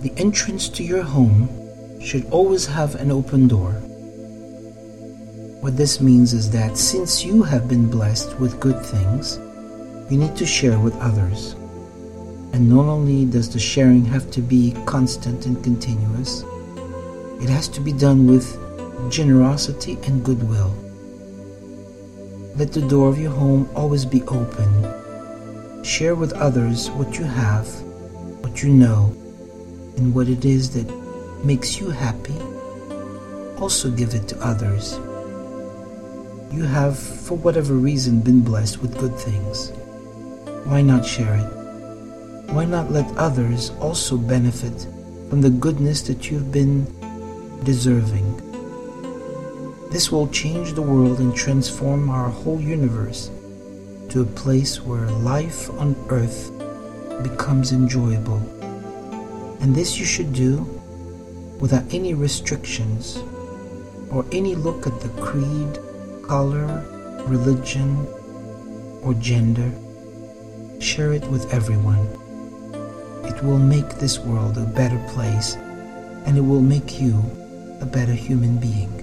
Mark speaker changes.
Speaker 1: The entrance to your home should always have an open door. What this means is that since you have been blessed with good things, you need to share with others. And not only does the sharing have to be constant and continuous, it has to be done with generosity and goodwill. Let the door of your home always be open. Share with others what you have, what you know, and what it is that makes you happy. Also give it to others. You have, for whatever reason, been blessed with good things. Why not share it? Why not let others also benefit from the goodness that you've been deserving? This will change the world and transform our whole universe to a place where life on earth becomes enjoyable. And this you should do without any restrictions or any look at the creed, color, religion, or gender. Share it with everyone. It will make this world a better place and it will make you a better human being.